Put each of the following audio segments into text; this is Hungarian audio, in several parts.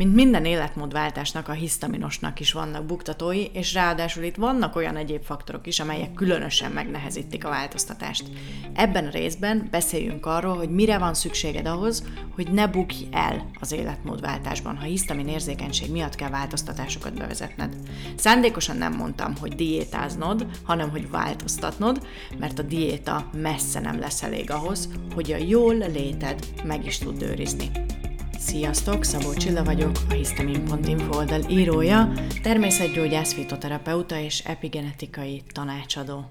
Mint minden életmódváltásnak, a hisztaminosnak is vannak buktatói, és ráadásul itt vannak olyan egyéb faktorok is, amelyek különösen megnehezítik a változtatást. Ebben a részben beszéljünk arról, hogy mire van szükséged ahhoz, hogy ne bukj el az életmódváltásban, ha hisztamin érzékenység miatt kell változtatásokat bevezetned. Szándékosan nem mondtam, hogy diétáznod, hanem hogy változtatnod, mert a diéta messze nem lesz elég ahhoz, hogy a jól léted meg is tud őrizni. Sziasztok, Szabó Csilla vagyok, a hisztamin.info oldal írója, természetgyógyász, fitoterapeuta és epigenetikai tanácsadó.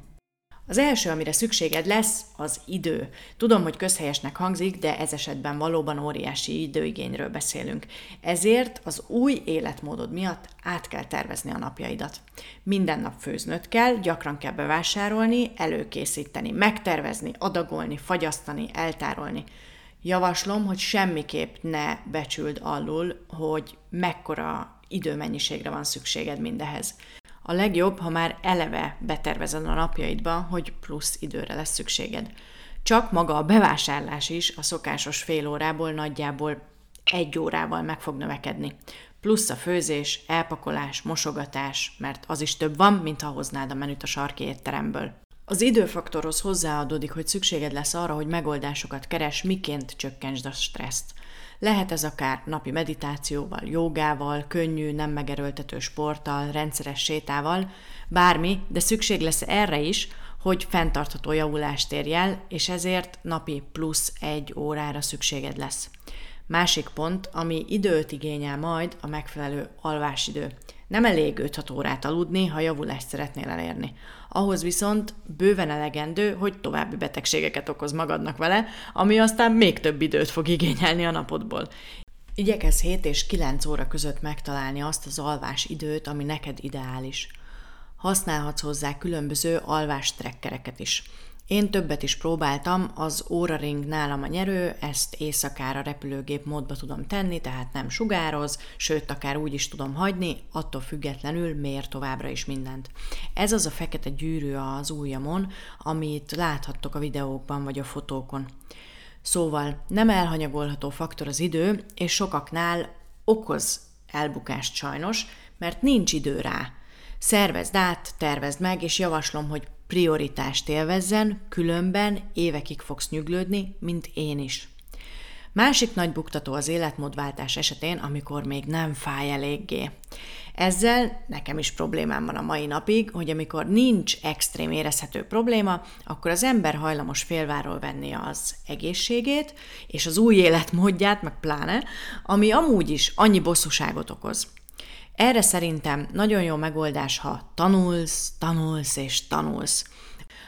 Az első, amire szükséged lesz, az idő. Tudom, hogy közhelyesnek hangzik, de ez esetben valóban óriási időigényről beszélünk. Ezért az új életmódod miatt át kell tervezni a napjaidat. Minden nap főznöd kell, gyakran kell bevásárolni, előkészíteni, megtervezni, adagolni, fagyasztani, eltárolni. Javaslom, hogy semmiképp ne becsüld alul, hogy mekkora időmennyiségre van szükséged mindehez. A legjobb, ha már eleve betervezed a napjaidba, hogy plusz időre lesz szükséged. Csak maga a bevásárlás is a szokásos fél órából nagyjából egy órával meg fog növekedni. Plusz a főzés, elpakolás, mosogatás, mert az is több van, mint ha hoznád a menüt a sarki étteremből. Az időfaktorhoz hozzáadódik, hogy szükséged lesz arra, hogy megoldásokat keres, miként csökkentsd a stresszt. Lehet ez akár napi meditációval, jogával, könnyű, nem megerőltető sporttal, rendszeres sétával, bármi, de szükség lesz erre is, hogy fenntartható javulást érj el, és ezért napi plusz egy órára szükséged lesz. Másik pont, ami időt igényel majd, a megfelelő alvásidő. Nem elég 5-6 órát aludni, ha javulást szeretnél elérni. Ahhoz viszont bőven elegendő, hogy további betegségeket okoz magadnak vele, ami aztán még több időt fog igényelni a napodból. Igyekez 7 és 9 óra között megtalálni azt az alvás időt, ami neked ideális. Használhatsz hozzá különböző alvás trekkereket is. Én többet is próbáltam, az Oura Ring nálam a nyerő, ezt éjszakára repülőgép módba tudom tenni, tehát nem sugároz, sőt, akár úgy is tudom hagyni, attól függetlenül mér továbbra is mindent. Ez az a fekete gyűrű az ujjamon, amit láthattok a videókban vagy a fotókon. Szóval nem elhanyagolható faktor az idő, és sokaknál okoz elbukást sajnos, mert nincs idő rá. Szervezd át, tervezd meg, és javaslom, hogy prioritást élvezzen, különben évekig fogsz nyüglődni, mint én is. Másik nagy buktató az életmódváltás esetén, amikor még nem fáj eléggé. Ezzel nekem is problémám van a mai napig, hogy amikor nincs extrém érezhető probléma, akkor az ember hajlamos félváról venni az egészségét, és az új életmódját, meg pláne, ami amúgy is annyi bosszúságot okoz. Erre szerintem nagyon jó megoldás, ha tanulsz, tanulsz és tanulsz.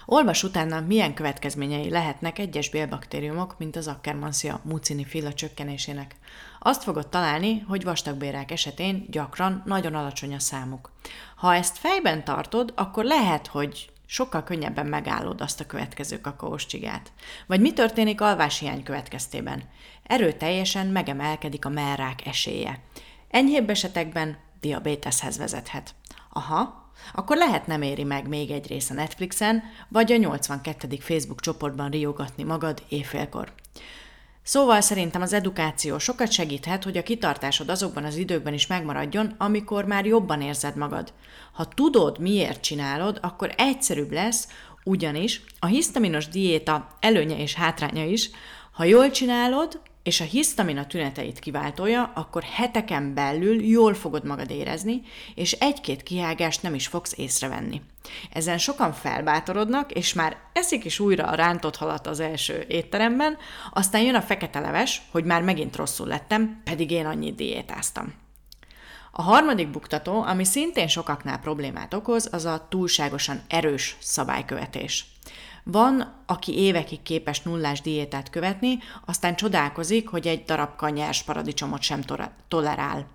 Olvas utána, milyen következményei lehetnek egyes bélbaktériumok, mint az Akkermansia fila csökkenésének. Azt fogod találni, hogy vastagbérák esetén gyakran nagyon alacsony a számuk. Ha ezt fejben tartod, akkor lehet, hogy sokkal könnyebben megállod azt a következő kakaós csigát. Vagy mi történik alváshiány következtében? Erőteljesen megemelkedik a merrák esélye. Enyhébb esetekben diabéteshez vezethet. Aha, akkor lehet nem éri meg még egy rész a Netflixen, vagy a 82. Facebook csoportban riogatni magad éjfélkor. Szóval szerintem az edukáció sokat segíthet, hogy a kitartásod azokban az időkben is megmaradjon, amikor már jobban érzed magad. Ha tudod, miért csinálod, akkor egyszerűbb lesz, ugyanis a hisztaminos diéta előnye és hátránya is, ha jól csinálod, és a hisztamina tüneteit kiváltója, akkor heteken belül jól fogod magad érezni, és egy-két kiágást nem is fogsz észrevenni. Ezen sokan felbátorodnak, és már eszik is újra a rántott halat az első étteremben, aztán jön a fekete leves, hogy már megint rosszul lettem, pedig én annyit diétáztam. A harmadik buktató, ami szintén sokaknál problémát okoz, az a túlságosan erős szabálykövetés. Van, aki évekig képes nullás diétát követni, aztán csodálkozik, hogy egy darab nyers paradicsomot sem tolerál.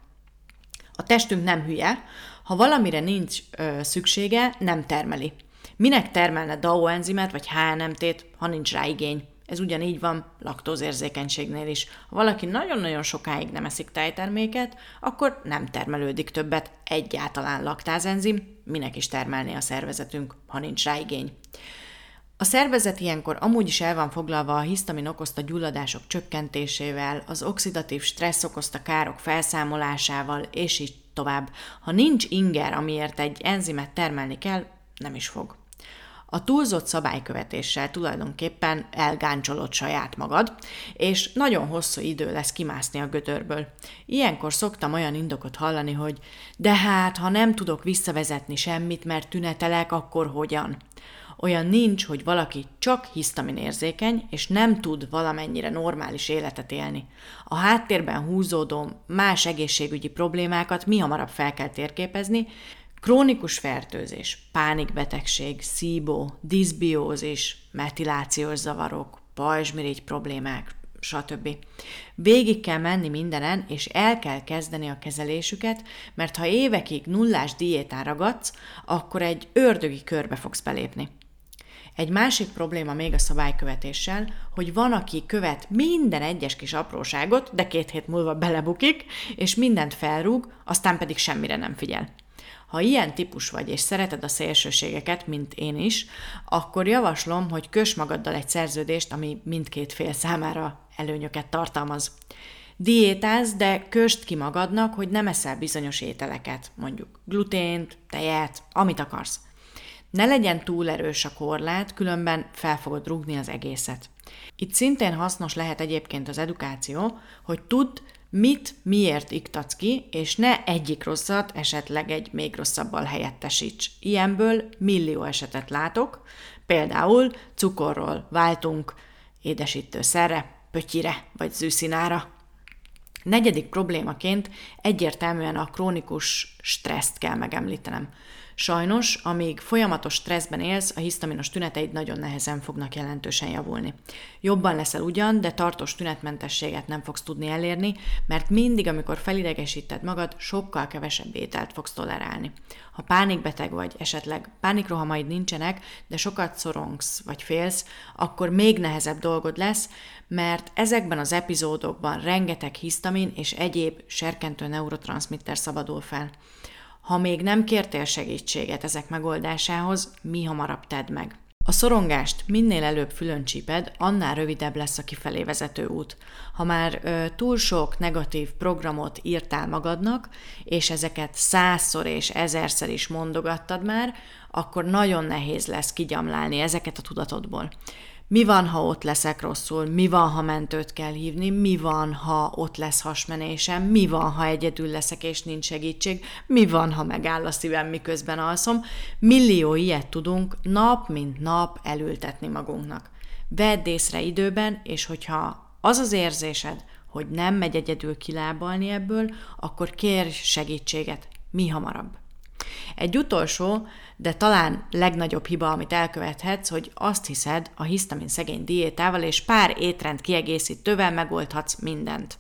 A testünk nem hülye, ha valamire nincs ö, szüksége, nem termeli. Minek termelne DAO enzimet vagy HNMT-t, ha nincs rá igény? Ez ugyanígy van laktózérzékenységnél is. Ha valaki nagyon-nagyon sokáig nem eszik tejterméket, akkor nem termelődik többet egyáltalán laktázenzim, minek is termelni a szervezetünk, ha nincs rá igény. A szervezet ilyenkor amúgy is el van foglalva a hisztamin okozta gyulladások csökkentésével, az oxidatív stressz okozta károk felszámolásával, és így tovább. Ha nincs inger, amiért egy enzimet termelni kell, nem is fog. A túlzott szabálykövetéssel tulajdonképpen elgáncsolod saját magad, és nagyon hosszú idő lesz kimászni a gödörből. Ilyenkor szoktam olyan indokot hallani, hogy de hát, ha nem tudok visszavezetni semmit, mert tünetelek, akkor hogyan? Olyan nincs, hogy valaki csak hisztamin érzékeny, és nem tud valamennyire normális életet élni. A háttérben húzódó más egészségügyi problémákat mi hamarabb fel kell térképezni, Krónikus fertőzés, pánikbetegség, szíbó, diszbiózis, metilációs zavarok, pajzsmirigy problémák, stb. Végig kell menni mindenen, és el kell kezdeni a kezelésüket, mert ha évekig nullás diétán ragadsz, akkor egy ördögi körbe fogsz belépni. Egy másik probléma még a szabálykövetéssel, hogy van, aki követ minden egyes kis apróságot, de két hét múlva belebukik, és mindent felrúg, aztán pedig semmire nem figyel. Ha ilyen típus vagy, és szereted a szélsőségeket, mint én is, akkor javaslom, hogy kös magaddal egy szerződést, ami mindkét fél számára előnyöket tartalmaz. Diétáz, de köst ki magadnak, hogy nem eszel bizonyos ételeket, mondjuk glutént, tejet, amit akarsz. Ne legyen túl erős a korlát, különben fel fogod rúgni az egészet. Itt szintén hasznos lehet egyébként az edukáció, hogy tudd, mit, miért iktatsz ki, és ne egyik rosszat esetleg egy még rosszabbal helyettesíts. Ilyenből millió esetet látok, például cukorról váltunk édesítőszerre, pötyire vagy zűszinára. Negyedik problémaként egyértelműen a krónikus stresszt kell megemlítenem. Sajnos, amíg folyamatos stresszben élsz, a hisztaminos tüneteid nagyon nehezen fognak jelentősen javulni. Jobban leszel ugyan, de tartós tünetmentességet nem fogsz tudni elérni, mert mindig, amikor felidegesíted magad, sokkal kevesebb ételt fogsz tolerálni. Ha pánikbeteg vagy, esetleg pánikrohamaid nincsenek, de sokat szorongsz vagy félsz, akkor még nehezebb dolgod lesz, mert ezekben az epizódokban rengeteg hisztamin és egyéb serkentő neurotranszmitter szabadul fel. Ha még nem kértél segítséget ezek megoldásához, mi hamarabb tedd meg. A szorongást minél előbb fülön csíped, annál rövidebb lesz a kifelé vezető út. Ha már ö, túl sok negatív programot írtál magadnak, és ezeket százszor és ezerszer is mondogattad már, akkor nagyon nehéz lesz kigyamlálni ezeket a tudatodból. Mi van, ha ott leszek rosszul? Mi van, ha mentőt kell hívni? Mi van, ha ott lesz hasmenésem? Mi van, ha egyedül leszek és nincs segítség? Mi van, ha megáll a szívem, miközben alszom? Millió ilyet tudunk nap mint nap elültetni magunknak. Vedd észre időben, és hogyha az az érzésed, hogy nem megy egyedül kilábalni ebből, akkor kérj segítséget mi hamarabb. Egy utolsó, de talán legnagyobb hiba, amit elkövethetsz, hogy azt hiszed, a hisztamin szegény diétával és pár étrend kiegészítővel megoldhatsz mindent.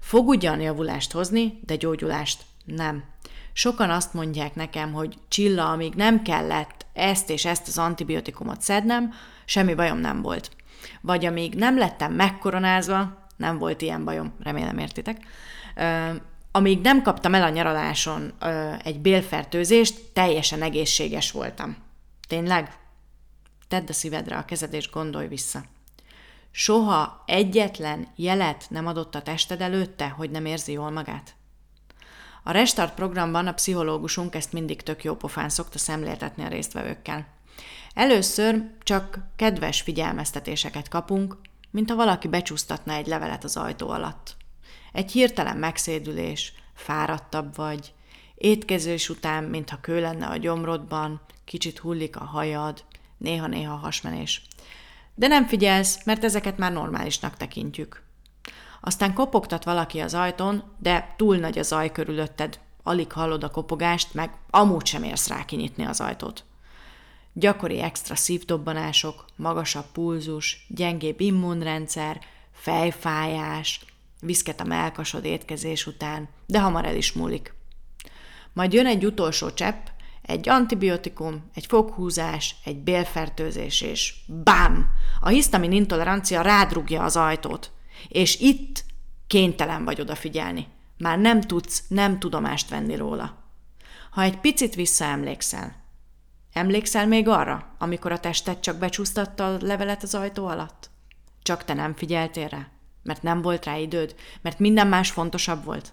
Fog ugyan javulást hozni, de gyógyulást nem. Sokan azt mondják nekem, hogy csilla, amíg nem kellett ezt és ezt az antibiotikumot szednem, semmi bajom nem volt. Vagy amíg nem lettem megkoronázva, nem volt ilyen bajom, remélem értitek, amíg nem kaptam el a nyaraláson ö, egy bélfertőzést, teljesen egészséges voltam. Tényleg? Tedd a szívedre a kezed és gondolj vissza. Soha egyetlen jelet nem adott a tested előtte, hogy nem érzi jól magát? A Restart programban a pszichológusunk ezt mindig tök jó pofán szokta szemléltetni a résztvevőkkel. Először csak kedves figyelmeztetéseket kapunk, mint ha valaki becsúsztatna egy levelet az ajtó alatt. Egy hirtelen megszédülés, fáradtabb vagy, étkezés után, mintha kő lenne a gyomrodban, kicsit hullik a hajad, néha-néha hasmenés. De nem figyelsz, mert ezeket már normálisnak tekintjük. Aztán kopogtat valaki az ajtón, de túl nagy a zaj körülötted, alig hallod a kopogást, meg amúgy sem érsz rá kinyitni az ajtót. Gyakori extra szívdobbanások, magasabb pulzus, gyengébb immunrendszer, fejfájás, viszket a melkasod étkezés után, de hamar el is múlik. Majd jön egy utolsó csepp, egy antibiotikum, egy foghúzás, egy bélfertőzés, és bám! A hisztamin intolerancia rádrugja az ajtót. És itt kénytelen vagy odafigyelni. Már nem tudsz nem tudomást venni róla. Ha egy picit visszaemlékszel, Emlékszel még arra, amikor a tested csak becsúsztatta a levelet az ajtó alatt? Csak te nem figyeltél rá, mert nem volt rá időd, mert minden más fontosabb volt.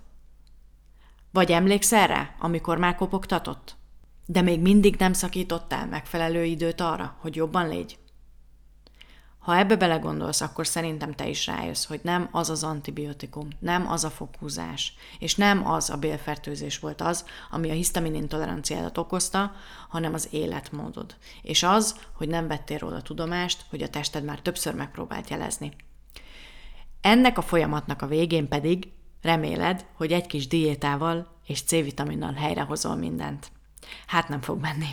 Vagy emlékszel rá, amikor már kopogtatott? De még mindig nem szakítottál megfelelő időt arra, hogy jobban légy? Ha ebbe belegondolsz, akkor szerintem te is rájössz, hogy nem az az antibiotikum, nem az a fokhúzás, és nem az a bélfertőzés volt az, ami a hisztamin intoleranciádat okozta, hanem az életmódod. És az, hogy nem vettél róla tudomást, hogy a tested már többször megpróbált jelezni. Ennek a folyamatnak a végén pedig reméled, hogy egy kis diétával és C-vitaminnal helyrehozol mindent. Hát nem fog menni.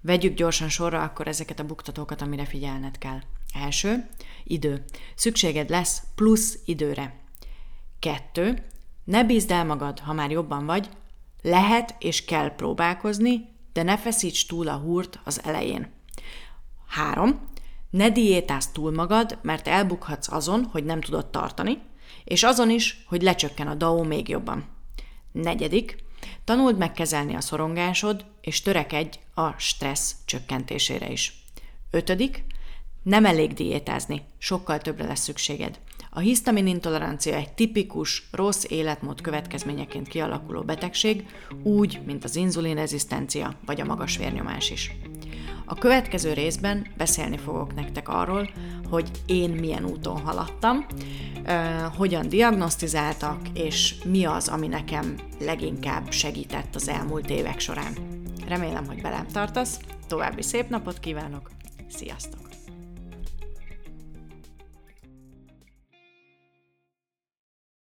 Vegyük gyorsan sorra akkor ezeket a buktatókat, amire figyelned kell. Első, idő. Szükséged lesz plusz időre. Kettő, ne bízd el magad, ha már jobban vagy, lehet és kell próbálkozni, de ne feszíts túl a húrt az elején. Három, ne diétázz túl magad, mert elbukhatsz azon, hogy nem tudod tartani, és azon is, hogy lecsökken a DAO még jobban. Negyedik, Tanuld meg kezelni a szorongásod, és törekedj a stressz csökkentésére is. Ötödik, nem elég diétázni, sokkal többre lesz szükséged. A hisztamin intolerancia egy tipikus, rossz életmód következményeként kialakuló betegség, úgy, mint az inzulinrezisztencia vagy a magas vérnyomás is. A következő részben beszélni fogok nektek arról, hogy én milyen úton haladtam, hogyan diagnosztizáltak, és mi az, ami nekem leginkább segített az elmúlt évek során. Remélem, hogy velem tartasz, további szép napot kívánok, sziasztok!